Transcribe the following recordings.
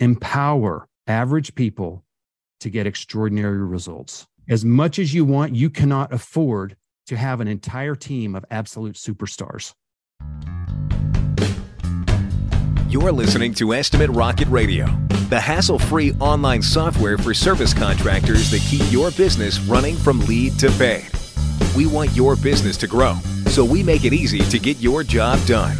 empower average people to get extraordinary results. As much as you want, you cannot afford to have an entire team of absolute superstars. You're listening to Estimate Rocket Radio, the hassle free online software for service contractors that keep your business running from lead to paid. We want your business to grow, so we make it easy to get your job done.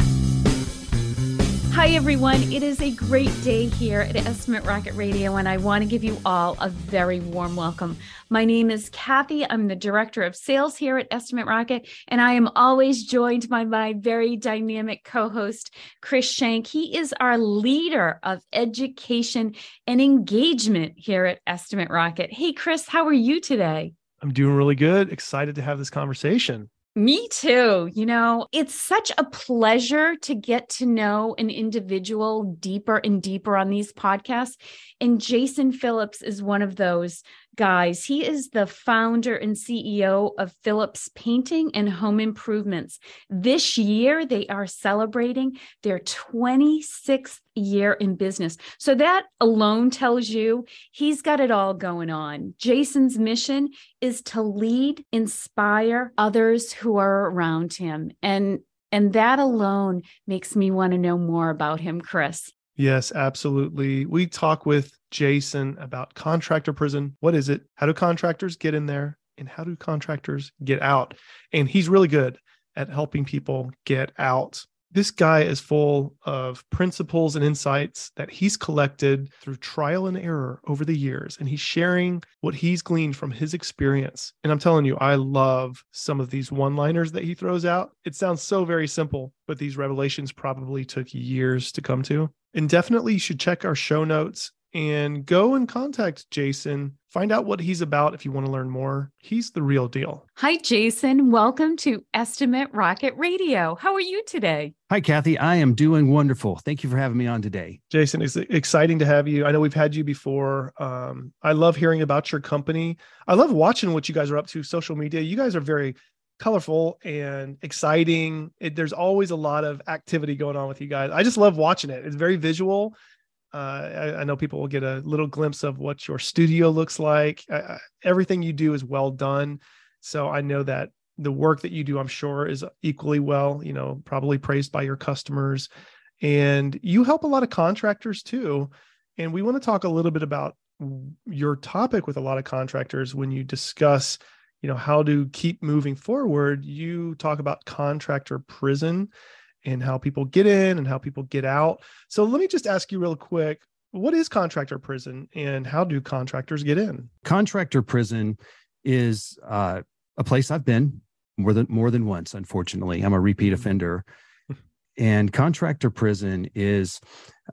Hi, everyone. It is a great day here at Estimate Rocket Radio, and I want to give you all a very warm welcome. My name is Kathy. I'm the Director of Sales here at Estimate Rocket, and I am always joined by my very dynamic co host, Chris Shank. He is our leader of education and engagement here at Estimate Rocket. Hey, Chris, how are you today? I'm doing really good. Excited to have this conversation. Me too. You know, it's such a pleasure to get to know an individual deeper and deeper on these podcasts. And Jason Phillips is one of those guys. He is the founder and CEO of Phillips Painting and Home Improvements. This year, they are celebrating their 26th year in business. So that alone tells you he's got it all going on. Jason's mission is to lead, inspire others who are around him. And and that alone makes me want to know more about him, Chris. Yes, absolutely. We talk with Jason about contractor prison. What is it? How do contractors get in there? And how do contractors get out? And he's really good at helping people get out. This guy is full of principles and insights that he's collected through trial and error over the years. And he's sharing what he's gleaned from his experience. And I'm telling you, I love some of these one liners that he throws out. It sounds so very simple, but these revelations probably took years to come to. And definitely you should check our show notes and go and contact Jason. Find out what he's about if you want to learn more. He's the real deal. Hi, Jason. Welcome to Estimate Rocket Radio. How are you today? Hi, Kathy. I am doing wonderful. Thank you for having me on today. Jason, it's exciting to have you. I know we've had you before. Um, I love hearing about your company. I love watching what you guys are up to social media. You guys are very colorful and exciting. It, there's always a lot of activity going on with you guys. I just love watching it. It's very visual uh, I, I, know people will get a little glimpse of what your studio looks like. I, everything you do is well done. So I know that the work that you do, I'm sure, is equally well, you know, probably praised by your customers. And you help a lot of contractors too. And we want to talk a little bit about your topic with a lot of contractors when you discuss, you know, how to keep moving forward. You talk about contractor prison and how people get in and how people get out. So let me just ask you real quick what is contractor prison and how do contractors get in? Contractor prison is uh, a place I've been more than more than once. Unfortunately, I'm a repeat mm-hmm. offender, and contractor prison is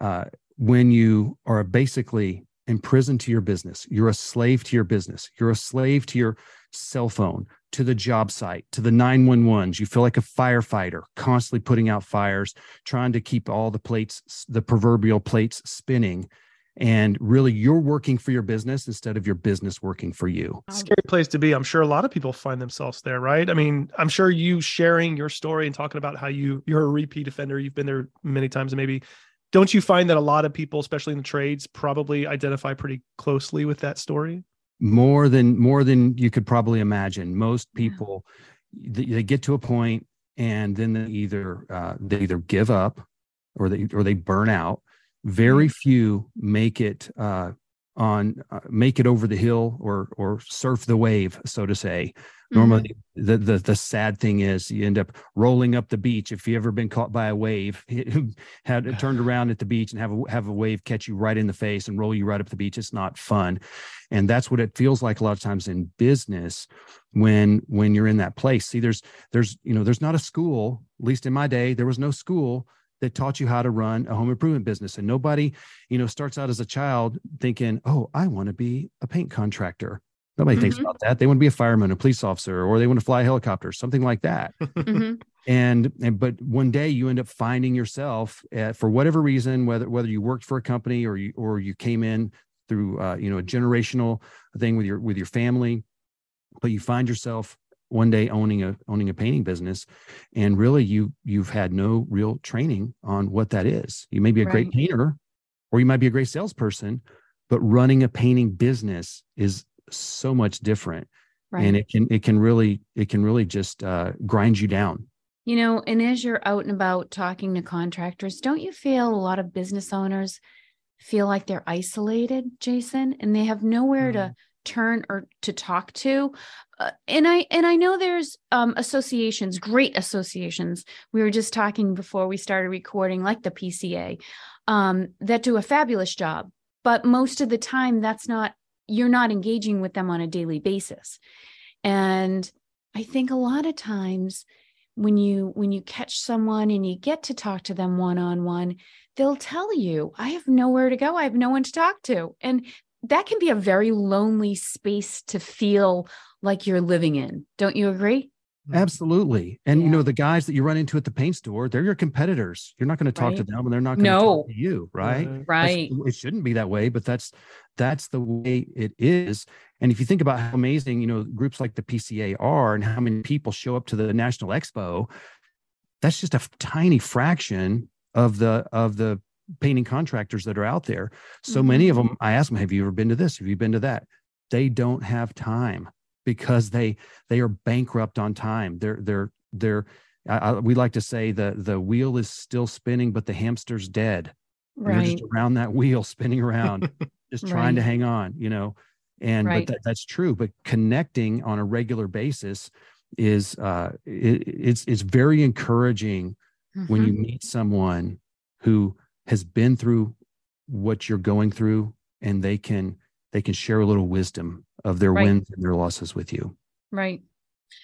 uh, when you are basically imprisoned to your business. You're a slave to your business. You're a slave to your cell phone, to the job site, to the 911s. You feel like a firefighter, constantly putting out fires, trying to keep all the plates, the proverbial plates spinning. And really, you're working for your business instead of your business working for you. Scary place to be. I'm sure a lot of people find themselves there, right? I mean, I'm sure you sharing your story and talking about how you you're a repeat offender. You've been there many times, and maybe don't you find that a lot of people, especially in the trades, probably identify pretty closely with that story? more than more than you could probably imagine most people yeah. they, get to a point and then they either uh, they either give up or they or they burn out very mm-hmm. few make it uh, on uh, make it over the hill or or surf the wave so to say. Normally mm-hmm. the, the the sad thing is you end up rolling up the beach. If you ever been caught by a wave had turned around at the beach and have a have a wave catch you right in the face and roll you right up the beach it's not fun. And that's what it feels like a lot of times in business when when you're in that place. See there's there's you know there's not a school at least in my day there was no school that taught you how to run a home improvement business and nobody you know starts out as a child thinking oh i want to be a paint contractor nobody mm-hmm. thinks about that they want to be a fireman a police officer or they want to fly a helicopter something like that mm-hmm. and and but one day you end up finding yourself at, for whatever reason whether whether you worked for a company or you or you came in through uh, you know a generational thing with your with your family but you find yourself one day owning a owning a painting business and really you you've had no real training on what that is you may be a right. great painter or you might be a great salesperson but running a painting business is so much different right. and it can it can really it can really just uh, grind you down you know and as you're out and about talking to contractors don't you feel a lot of business owners feel like they're isolated jason and they have nowhere mm. to turn or to talk to uh, and i and i know there's um, associations great associations. We were just talking before we started recording like the pca um, that do a fabulous job but most of the time that's not you're not engaging with them on a daily basis. And i think a lot of times when you when you catch someone and you get to talk to them one on one they'll tell you i have nowhere to go. I have no one to talk to. And that can be a very lonely space to feel like you're living in. Don't you agree? Mm-hmm. Absolutely. And yeah. you know, the guys that you run into at the paint store, they're your competitors. You're not going to talk right. to them and they're not going no. to talk to you, right? Right. That's, it shouldn't be that way, but that's that's the way it is. And if you think about how amazing, you know, groups like the PCA are and how many people show up to the National Expo, that's just a tiny fraction of the of the painting contractors that are out there. So mm-hmm. many of them, I ask them, have you ever been to this? Have you been to that? They don't have time because they they are bankrupt on time. They're they're they're I, we like to say the the wheel is still spinning, but the hamster's dead. Right. You're just around that wheel spinning around, just trying right. to hang on, you know. And right. but that, that's true. But connecting on a regular basis is uh it, it's it's very encouraging mm-hmm. when you mm-hmm. meet someone who has been through what you're going through and they can they can share a little wisdom of their right. wins and their losses with you. Right.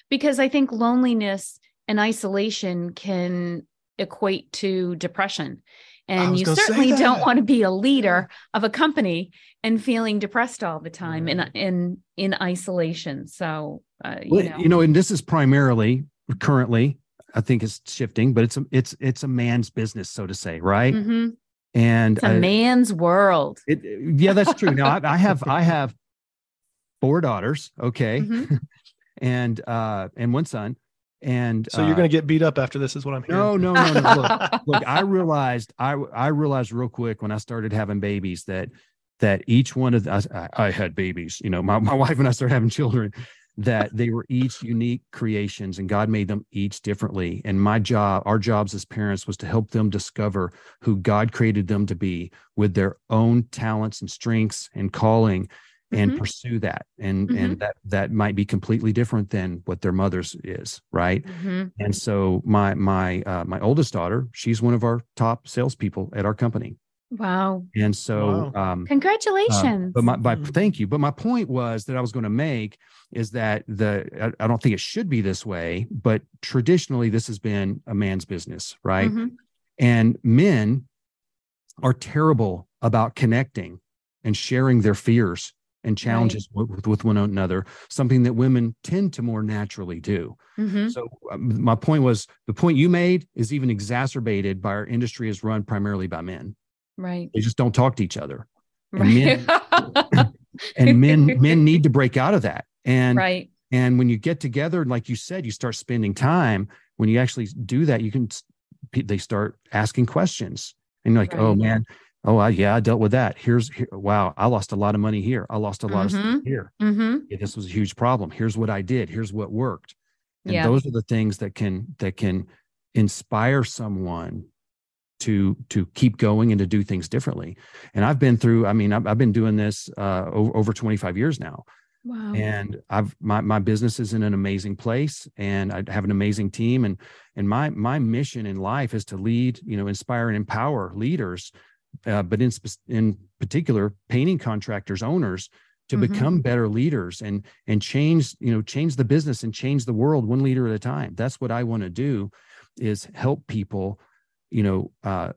Because i think loneliness and isolation can equate to depression. And you certainly don't want to be a leader of a company and feeling depressed all the time in in in isolation. So uh, you, well, know. you know and this is primarily currently I think is shifting, but it's a it's it's a man's business, so to say, right? Mm-hmm. And it's a I, man's world. It, yeah, that's true. Now I, I, have I have four daughters, okay, mm-hmm. and uh and one son. And so you're uh, going to get beat up after this, is what I'm hearing. No, no, no, no. look, look, I realized I I realized real quick when I started having babies that that each one of the, I, I had babies. You know, my my wife and I started having children that they were each unique creations and God made them each differently. And my job, our jobs as parents was to help them discover who God created them to be with their own talents and strengths and calling and mm-hmm. pursue that. And mm-hmm. and that that might be completely different than what their mother's is, right? Mm-hmm. And so my my uh, my oldest daughter, she's one of our top salespeople at our company. Wow. And so, wow. Um, congratulations. Uh, but my, my, thank you. But my point was that I was going to make is that the, I, I, don't think it should be this way, but traditionally this has been a man's business, right? Mm-hmm. And men are terrible about connecting and sharing their fears and challenges right. with, with, one another, something that women tend to more naturally do. Mm-hmm. So, um, my point was the point you made is even exacerbated by our industry is run primarily by men. Right. They just don't talk to each other. And men and men men need to break out of that. And right. And when you get together, like you said, you start spending time. When you actually do that, you can they start asking questions. And you're like, oh, right. oh man, oh I, yeah, I dealt with that. Here's here, wow, I lost a lot of money here. I lost a lot mm-hmm. of stuff here. Mm-hmm. Yeah, this was a huge problem. Here's what I did. Here's what worked. And yeah. those are the things that can that can inspire someone to to keep going and to do things differently and i've been through i mean i've, I've been doing this uh, over, over 25 years now wow. and i've my, my business is in an amazing place and i have an amazing team and and my my mission in life is to lead you know inspire and empower leaders uh, but in in particular painting contractors owners to mm-hmm. become better leaders and and change you know change the business and change the world one leader at a time that's what i want to do is help people you know, uh,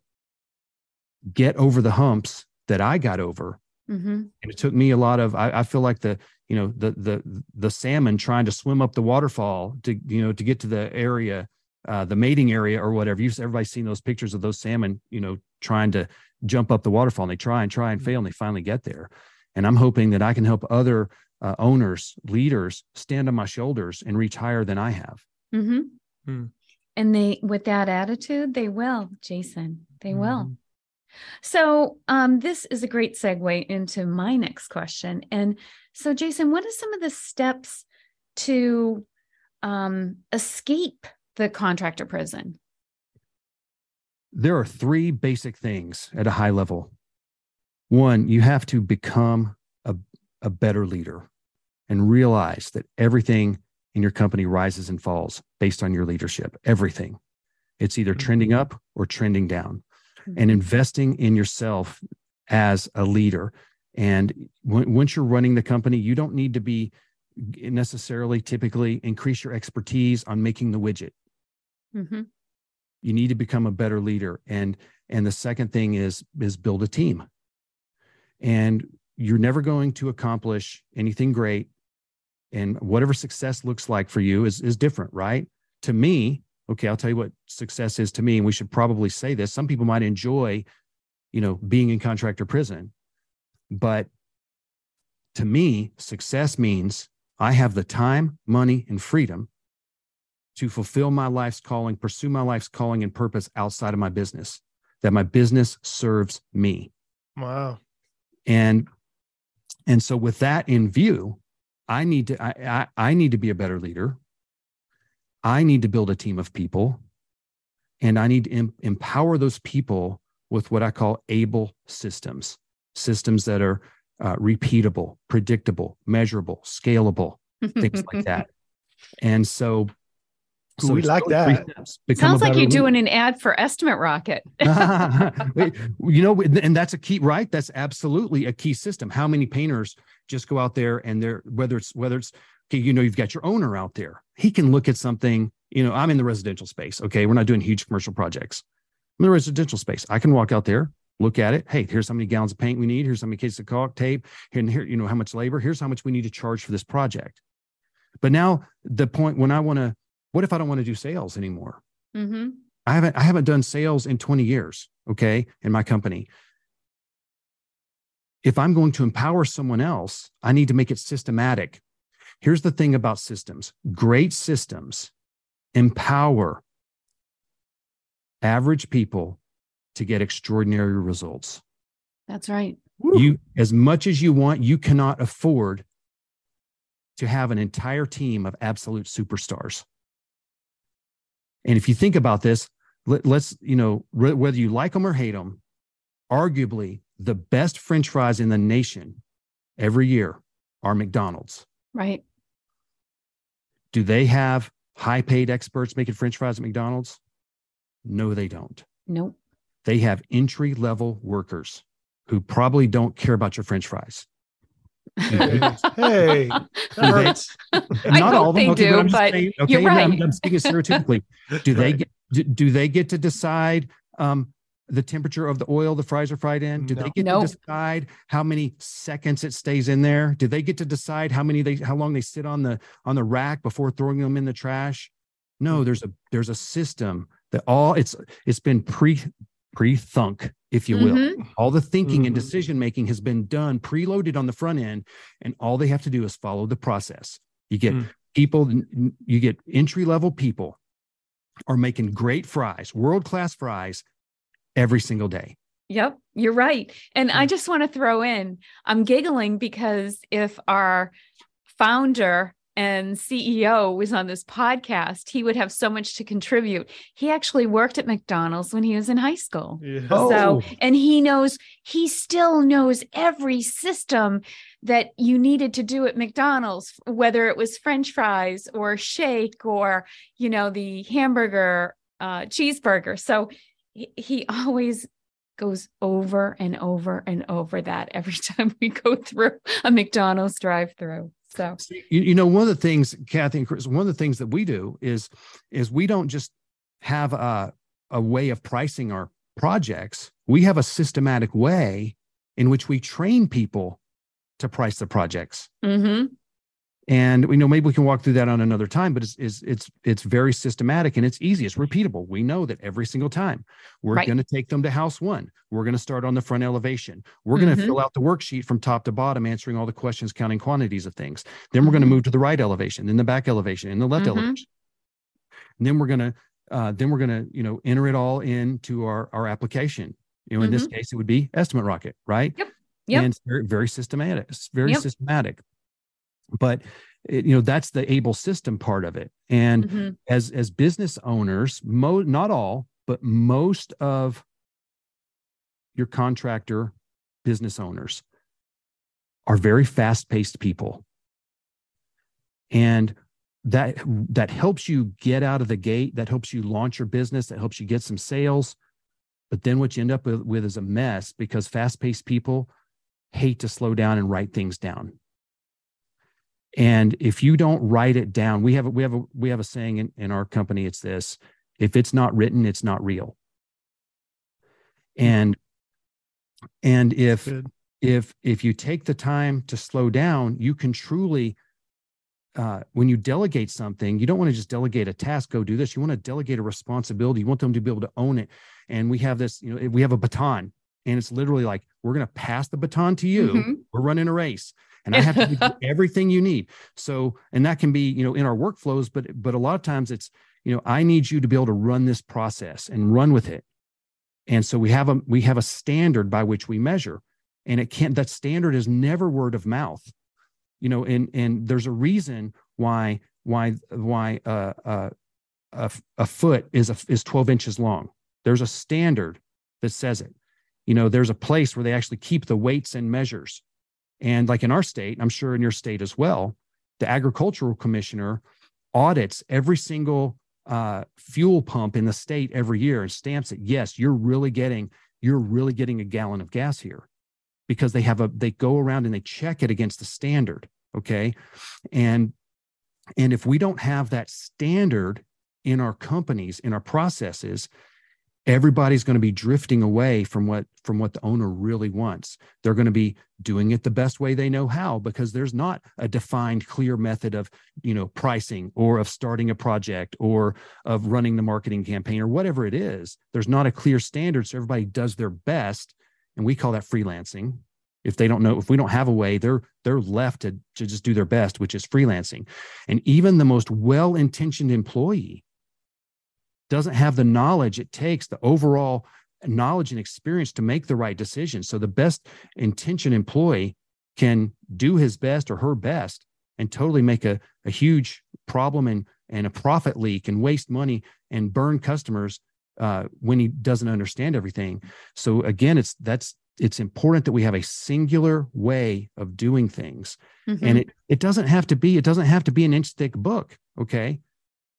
get over the humps that I got over. Mm-hmm. And it took me a lot of, I, I feel like the, you know, the, the, the salmon trying to swim up the waterfall to, you know, to get to the area, uh, the mating area or whatever. You've everybody's seen those pictures of those salmon, you know, trying to jump up the waterfall and they try and try and fail and they finally get there. And I'm hoping that I can help other uh, owners, leaders stand on my shoulders and reach higher than I have. Mm-hmm. Hmm. And they, with that attitude, they will, Jason, they will. Mhm. So, um, this is a great segue into my next question. And so, Jason, what are some of the steps to um, escape the contractor prison? There are three basic things at a high level. One, you have to become a, a better leader and realize that everything in your company rises and falls based on your leadership. Everything. It's either trending up or trending down. And investing in yourself as a leader. And when, once you're running the company, you don't need to be necessarily typically increase your expertise on making the widget. Mm-hmm. You need to become a better leader. And and the second thing is is build a team. And you're never going to accomplish anything great. And whatever success looks like for you is is different, right? To me, okay, I'll tell you what success is to me. And we should probably say this. Some people might enjoy, you know, being in contractor prison. But to me, success means I have the time, money, and freedom to fulfill my life's calling, pursue my life's calling and purpose outside of my business, that my business serves me. Wow. And and so with that in view, I need to I, I, I need to be a better leader. I need to build a team of people. And I need to em- empower those people with what I call able systems, systems that are uh, repeatable, predictable, measurable, scalable, things like that. And so, Ooh, we like that. steps. Sounds like you're leader. doing an ad for Estimate Rocket. You know, and that's a key, right? That's absolutely a key system. How many painters just go out there and they're whether it's whether it's okay, you know, you've got your owner out there. He can look at something. You know, I'm in the residential space. Okay, we're not doing huge commercial projects. I'm in the residential space. I can walk out there, look at it. Hey, here's how many gallons of paint we need. Here's how many cases of caulk tape. Here and here, you know, how much labor. Here's how much we need to charge for this project. But now the point when I want to, what if I don't want to do sales anymore? Mm-hmm. I haven't I haven't done sales in 20 years, okay, in my company. If I'm going to empower someone else, I need to make it systematic. Here's the thing about systems. Great systems empower average people to get extraordinary results. That's right. You as much as you want, you cannot afford to have an entire team of absolute superstars. And if you think about this, let, us you know re- whether you like them or hate them, arguably the best French fries in the nation every year are McDonald's. Right. Do they have high paid experts making French fries at McDonald's? No, they don't. Nope. They have entry level workers who probably don't care about your French fries. Hey, hey, that Do they- hurts. I hope they do, I'm but saying- you're yeah, I'm- I'm, speaking stereotypically. Do they get do, do they get to decide um, the temperature of the oil the fries are fried in? Do No. they get Nope. to decide how many seconds it stays in there? Do they get to decide how many they how long they sit on the on the rack before throwing them in the trash? No, there's a there's a system that all it's it's been pre pre thunk, if you will. Mhm. All the thinking and Mhm. decision making has been done preloaded on the front end, and all they have to do is follow the process. You get Mm. people, you get entry level people are making great fries, world class fries every single day. Yep, you're right. And I Mm. just want to throw in, I'm giggling because if our founder and CEO was on this podcast, he would have so much to contribute. He actually worked at McDonald's when he was in high school. Yeah. Oh. So, and he knows, he still knows every system that you needed to do at McDonald's, whether it was French fries or shake or, you know, the hamburger, uh, cheeseburger. So he, he always goes over and over and over that every time we go through a McDonald's drive through. So, You, you know, one of the things, Kathy and Chris, one of the things that we do is is we don't just have a a way of pricing our projects. We have a systematic way in which we train people to price the projects. Mm-hmm. And we know maybe we can walk through that on another time, but it's it's it's, it's very systematic and it's easy. It's repeatable. We know that every single time we're Right. going to take them to house one. We're going to start on the front elevation. We're going to Mhm. fill out the worksheet from top to bottom, answering all the questions, counting quantities of things. Then we're going to Mhm. move to the right elevation, then the back elevation, and the left Mhm. elevation. And then we're going to uh, then we're going to you know enter it all into our our application. You know, in this case, it would be estimate rocket, right? Mm-hmm. Yep. Yep. And it's very very systematic. It's very Yep. systematic. But it, you know that's the able system part of it. And Mhm. as as business owners, mo- not all, but most of your contractor business owners are very fast-paced people. And that that helps you get out of the gate, that helps you launch your business, that helps you get some sales. But then what you end up with, with is a mess because fast-paced people hate to slow down and write things down. And if you don't write it down, we have a, we have a we have a saying in, in our company. It's this: if it's not written, it's not real. And and if Good. if if you take the time to slow down, you can truly. Uh, when you delegate something, you don't want to just delegate a task. Go do this. You want to delegate a responsibility. You want them to be able to own it. And we have this. You know, we have a baton, and it's literally like we're going to pass the baton to you. Mhm. We're running a race and I have to give you everything you need. So, and that can be, you know, in our workflows, but but a lot of times it's, you know, I need you to be able to run this process and run with it. And so we have a we have a standard by which we measure, and it can't. That standard is never word of mouth, you know. And and there's a reason why why why uh, uh, a a foot is a, is 12 inches long. There's a standard that says it. You know, there's a place where they actually keep the weights and measures. And like in our state, I'm sure in your state as well, the agricultural commissioner audits every single uh, fuel pump in the state every year and stamps it. Yes, you're really getting you're really getting a gallon of gas here because they have a they go around and they check it against the standard. Okay, and and if we don't have that standard in our companies in our processes everybody's going to be drifting away from what from what the owner really wants. They're going to be doing it the best way they know how because there's not a defined clear method of you know pricing or of starting a project or of running the marketing campaign or whatever it is. There's not a clear standard so everybody does their best and we call that freelancing. If they don't know if we don't have a way they're they're left to, to just do their best which is freelancing. And even the most well-intentioned employee doesn't have the knowledge it takes, the overall knowledge and experience to make the right decision. So the best intention employee can do his best or her best and totally make a, a huge problem and, and a profit leak and waste money and burn customers uh, when he doesn't understand everything. So again, it's that's it's important that we have a singular way of doing things Mhm. and it it doesn't have to be it doesn't have to be an inch thick book okay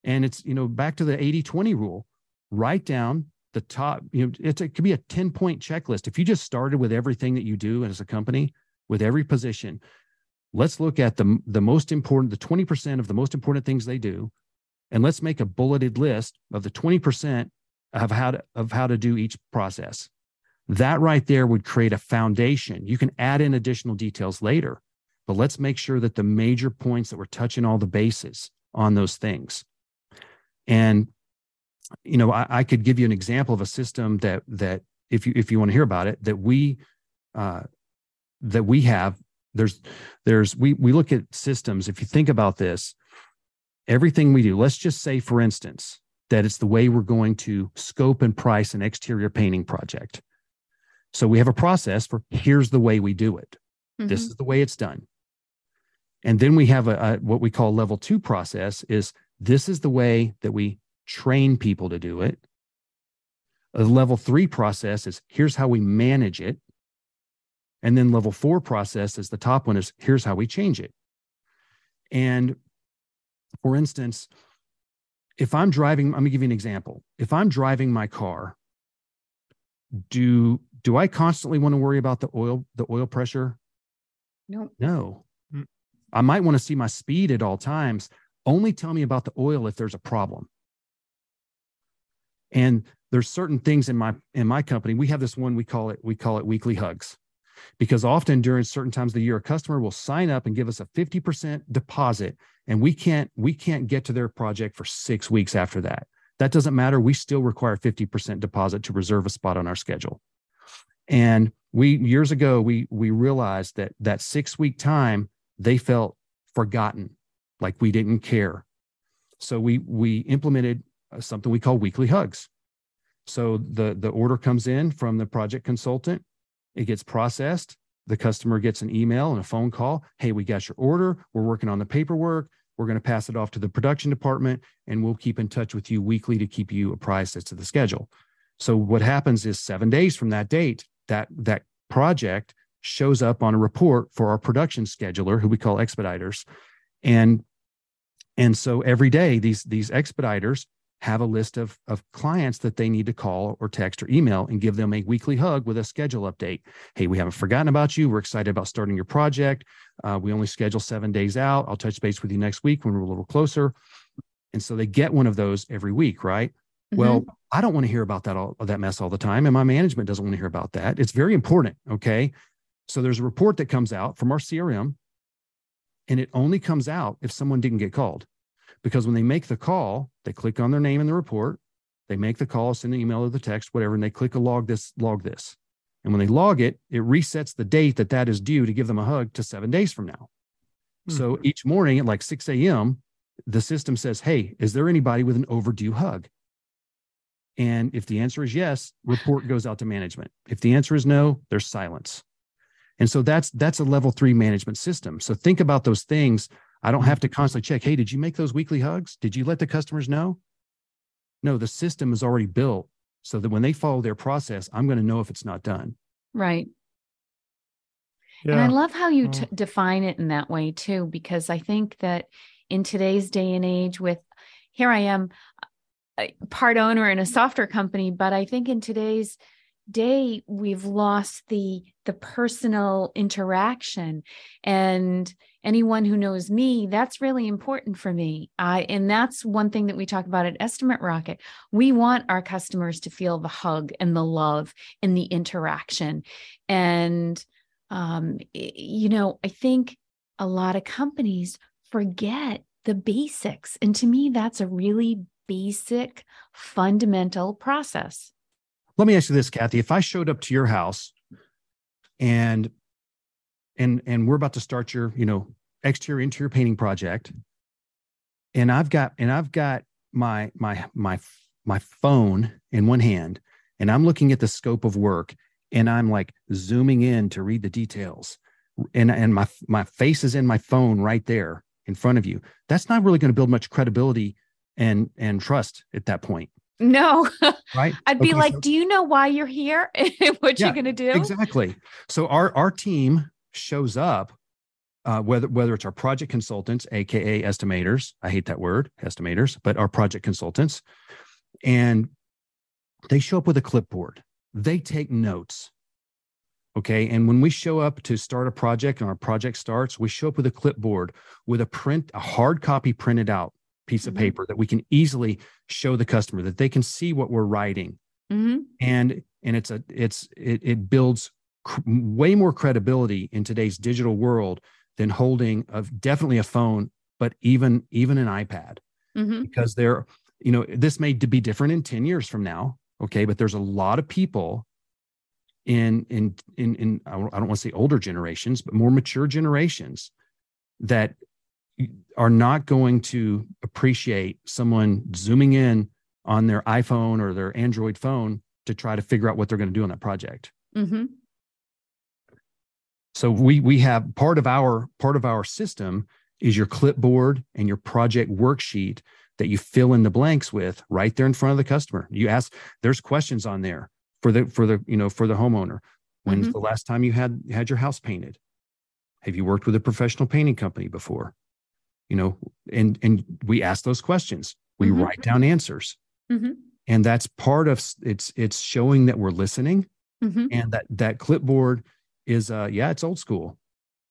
and it's you know back to the 80 20 rule write down the top you know it could be a 10 point checklist. If you just started with everything that you do as a company with every position let's look at the the most important the 20% of the most important things they do. And let's make a bulleted list of the 20% of how to of how to do each process. That right there would create a foundation. You can add in additional details later but let's make sure that the major points that we're touching all the bases on those things and you know I, I could give you an example of a system that that if you if you want to hear about it that we uh, that we have. There's there's we we look at systems. If you think about this everything we do let's just say for instance that it's the way we're going to scope and price an exterior painting project. So we have a process for here's the way we do it. This Mhm. is the way it's done. And then we have a, a what we call level two process is this is the way that we train people to do it a level three process is here's how we manage it and then level four process is the top one is here's how we change it and for instance if i'm driving i'm going to give you an example if i'm driving my car do do i constantly want to worry about the oil the oil pressure Nope. no. Mm. I might want to see my speed at all times. Only tell me about the oil if there's a problem. And there's certain things in my in my company. We have this one we call it we call it weekly hugs. Because often during certain times of the year, a customer will sign up and give us a 50% deposit, and we can't we can't get to their project for six weeks after that. That doesn't matter. We still require 50% deposit to reserve a spot on our schedule. And we years ago we we realized that that six week time they felt forgotten, like we didn't care. So we we implemented uh, something we call weekly hugs. So the the order comes in from the project consultant, it gets processed. The customer gets an email and a phone call. Hey, we got your order. We're working on the paperwork. We're going to pass it off to the production department, and we'll keep in touch with you weekly to keep you apprised as to the schedule. So what happens is seven days from that date, that that project shows up on a report for our production scheduler, who we call expediters, and and so every day these these expediters have a list of, of clients that they need to call or text or email and give them a weekly hug with a schedule update. Hey, we haven't forgotten about you. We're excited about starting your project. Uh, we only schedule seven days out. I'll touch base with you next week when we're a little closer. And so they get one of those every week, right? Mm-hmm. Well, I don't want to hear about that all that mess all the time, and my management doesn't want to hear about that. It's very important. Okay, so there's a report that comes out from our CRM, and it only comes out if someone didn't get called because when they make the call, they click on their name in the report, they make the call, send the email or the text, whatever, and they click a log this, log this. And when they log it, it resets the date that that is due to give them a hug to seven days from now. Mm-hmm. So each morning at like 6 a.m., the system says, Hey, is there anybody with an overdue hug? And if the answer is yes, report goes out to management. If the answer is no, there's silence. And so that's that's a level three management system. So think about those things I don't have to constantly check, hey, did you make those weekly hugs? Did you let the customers know? No, the system is already built so that when they follow their process, I'm going to know if it's not done. Right. Yeah. And I love how you mm. t- define it in that way too, because I think that in today's day and age, with here I am, part owner in a software company, but I think in today's day we've lost the the personal interaction. And anyone who knows me that's really important for me. I and that's one thing that we talk about at estimate rocket. We want our customers to feel the hug and the love and the interaction. And um you know i think a lot of companies forget the basics. And to me that's a really basic fundamental process let me ask you this, Kathy. If I showed up to your house and and and we're about to start your, you know, exterior interior painting project, and I've got and I've got my my my my phone in one hand, and I'm looking at the scope of work, and I'm like zooming in to read the details, and and my my face is in my phone right there in front of you. That's not really going to build much credibility and and trust at that point. No. Right. I'd be okay, like, so, do you know why you're here and what yeah, you're going to do? Exactly. So our our team shows up uh, whether whether it's our project consultants, aka estimators. I hate that word, estimators, but our project consultants, and they show up with a clipboard. They take notes. Okay. And when we show up to start a project and our project starts, we show up with a clipboard with a print, a hard copy printed out piece of mm-hmm. paper that we can easily show the customer that they can see what we're writing mm-hmm. and and it's a it's it, it builds cr- way more credibility in today's digital world than holding of definitely a phone but even even an ipad mm-hmm. because there you know this may be different in 10 years from now okay but there's a lot of people in in in in i don't want to say older generations but more mature generations that are not going to appreciate someone zooming in on their iPhone or their Android phone to try to figure out what they're going to do on that project. Mm-hmm. So we we have part of our part of our system is your clipboard and your project worksheet that you fill in the blanks with right there in front of the customer. You ask, there's questions on there for the for the you know for the homeowner. When's mm-hmm. the last time you had had your house painted? Have you worked with a professional painting company before? You know and and we ask those questions we mm-hmm. write down answers mm-hmm. and that's part of it's it's showing that we're listening mm-hmm. and that that clipboard is uh yeah it's old school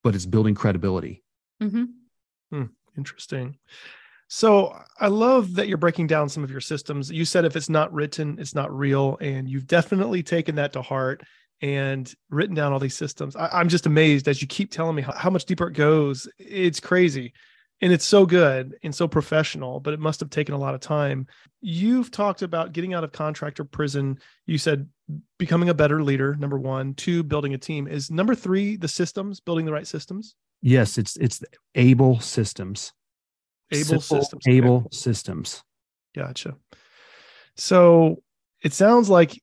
but it's building credibility mm-hmm. hmm, interesting So I love that you're breaking down some of your systems. You said if it's not written, it's not real. And you've definitely taken that to heart and written down all these systems. I, am just amazed as you keep telling me how, how much deeper it goes. It's crazy. And it's so good and so professional, but it must have taken a lot of time. You've talked about getting out of contractor prison. You said becoming a better leader, number one. Two, building a team. Is number three the systems, building the right systems? Yes, it's it's able systems. Able Simple, systems. Able Okay. systems. Gotcha. So it sounds like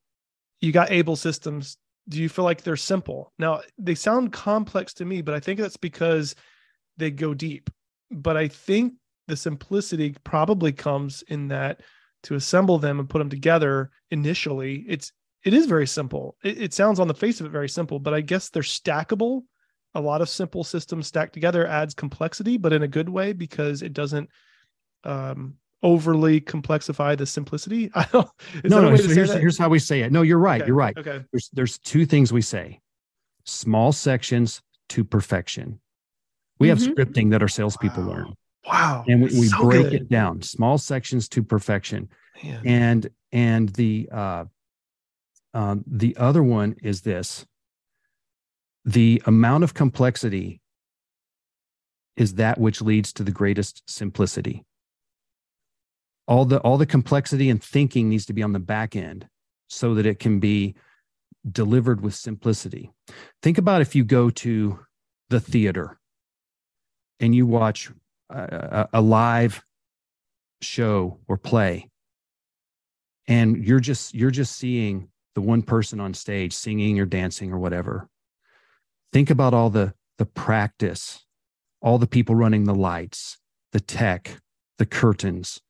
you got able systems. Do you feel like they're simple? Now they sound complex to me, but I think that's because they go deep. But I think the simplicity probably comes in that to assemble them and put them together initially, it's it is very simple. It, it sounds on the face of it very simple, but I guess they're stackable. A lot of simple systems stacked together adds complexity, but in a good way because it doesn't um, overly complexify the simplicity. I don't. No, no. So here's here's how we say it. No, you're right. Okay, You're right. Okay. There's there's two things we say: small sections to perfection. We have Mhm. scripting that our salespeople Wow. learn, Wow. and we, we So break good. it down: small sections to perfection. Man. And and the uh, um, the other one is this: the amount of complexity is that which leads to the greatest simplicity. All the all the complexity and thinking needs to be on the back end so that it can be delivered with simplicity. Think about if you go to the theater and you watch a, a, live show or play and you're just you're just seeing the one person on stage singing or dancing or whatever think about all the the practice all the people running the lights the tech the curtains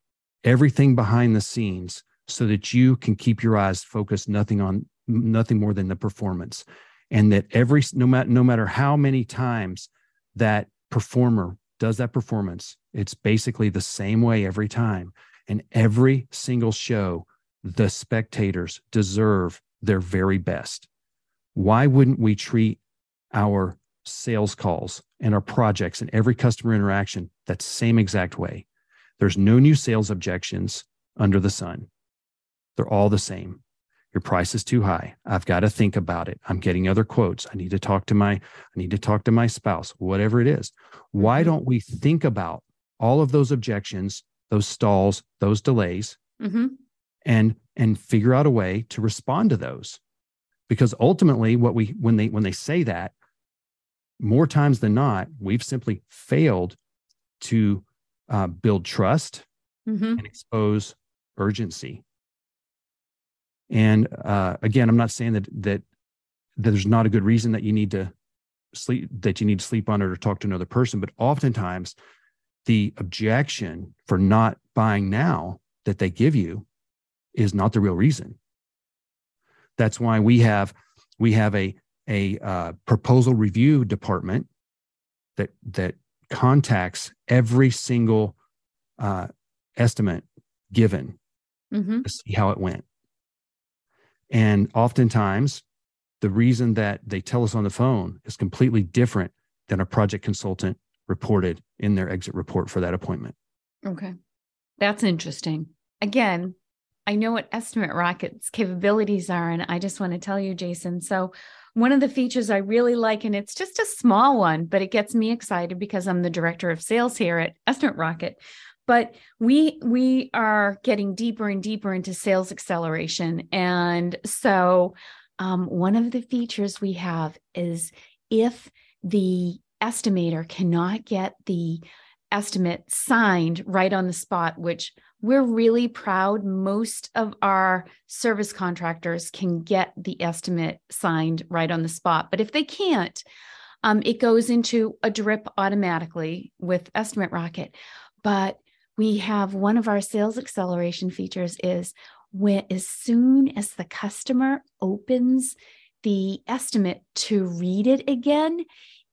everything behind the scenes so that you can keep your eyes focused nothing on nothing more than the performance and that every no matter no matter how many times that performer does that performance it's basically the same way every time. And every single show the spectators deserve their very best. Why wouldn't we treat our sales calls and our projects and every customer interaction that same exact way? There's no new sales objections under the sun. They're all the same your price is too high. I've got to think about it. I'm getting other quotes. I need to talk to my i need to talk to my spouse whatever it is. Why Mhm. don't we think about all of those objections those stalls those delays hmm and and figure out a way to respond to those? Because ultimately what we when they when they say that more times than not we've simply failed to uh, build trust hmm and expose urgency. And uh, again, I'm not saying that, that that there's not a good reason that you need to sleep that you need to sleep on it or talk to another person, but oftentimes the objection for not buying now that they give you is not the real reason. That's why we have we have a a uh, proposal review department that that contacts every single uh, estimate given hmm to see how it went. And oftentimes, the reason that they tell us on the phone is completely different than a project consultant reported in their exit report for that appointment. Okay. That's interesting. Again, I know what Estimate Rocket's capabilities are, and I just want to tell you, Jason. So, one of the features I really like, and it's just a small one, but it gets me excited because I'm the director of sales here at Estimate Rocket. But we we are getting deeper and deeper into sales acceleration, and so um, one of the features we have is if the estimator cannot get the estimate signed right on the spot, which we're really proud. Most of our service contractors can get the estimate signed right on the spot. But if they can't, um, it goes into a drip automatically with Estimate Rocket. But we have one of our sales acceleration features is when as soon as the customer opens the estimate to read it again,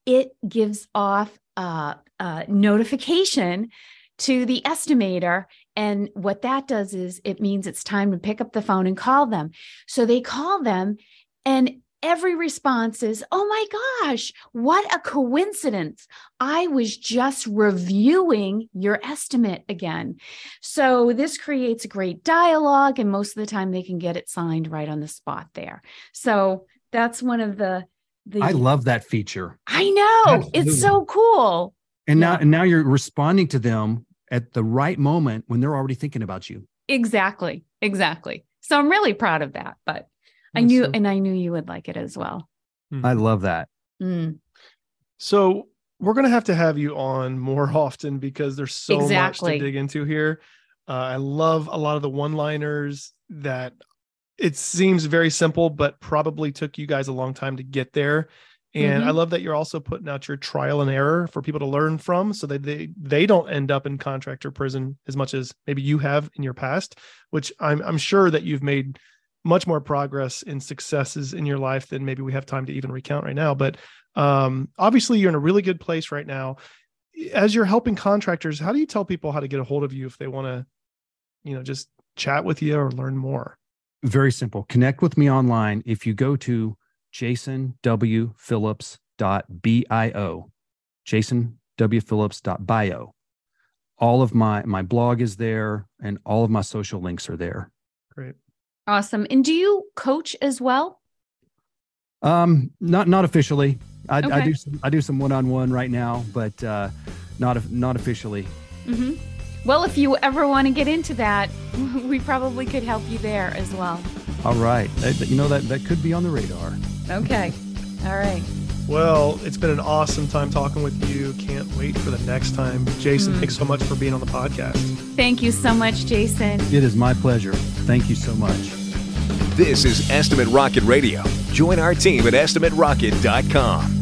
it gives off a, a notification to the estimator. And what that does is it means it's time to pick up the phone and call them. So they call them and every response is, Oh my gosh, what a coincidence. I was just reviewing your estimate again. So this creates a great dialogue, and most of the time they can get it signed right on the spot there. So that's one of the the I love that feature. I know. Absolutely. It's so cool. And now and now you're responding to them at the right moment when they're already thinking about you. Exactly. Exactly. So I'm really proud of that. But I knew so- and I knew you would like it as well. I love that. Mm. So we're gonna have to have you on more often because there's so Exactly. much to dig into here. Uh, I love a lot of the one-liners that it seems very simple, but probably took you guys a long time to get there. And I Mhm. love that you're also putting out your trial and error for people to learn from, so that they they don't end up in contractor prison as much as maybe you have in your past. Which I'm I'm sure that you've made much more progress and successes in your life than maybe we have time to even recount right now. But um, obviously, you're in a really good place right now. As you're helping contractors, how do you tell people how to get a hold of you if they want to, you know, just chat with you or learn more? Very simple. Connect with me online. If you go to jasonwphillips.bio, jasonwphillips.bio, all of my my blog is there and all of my social links are there. Great. Awesome. And do you coach as well? Um, not not officially. I, I do some, I do some one on one right now, but uh, not not officially. Mm-hmm. Well, if you ever want to get into that, we probably could help you there as well. All right, you know that that could be on the radar. Okay. All right. Well, it's been an awesome time talking with you. Can't wait for the next time. Jason, Hmm. thanks so much for being on the podcast. Thank you so much, Jason. It is my pleasure. Thank you so much. This is Estimate Rocket Radio. Join our team at estimaterocket.com.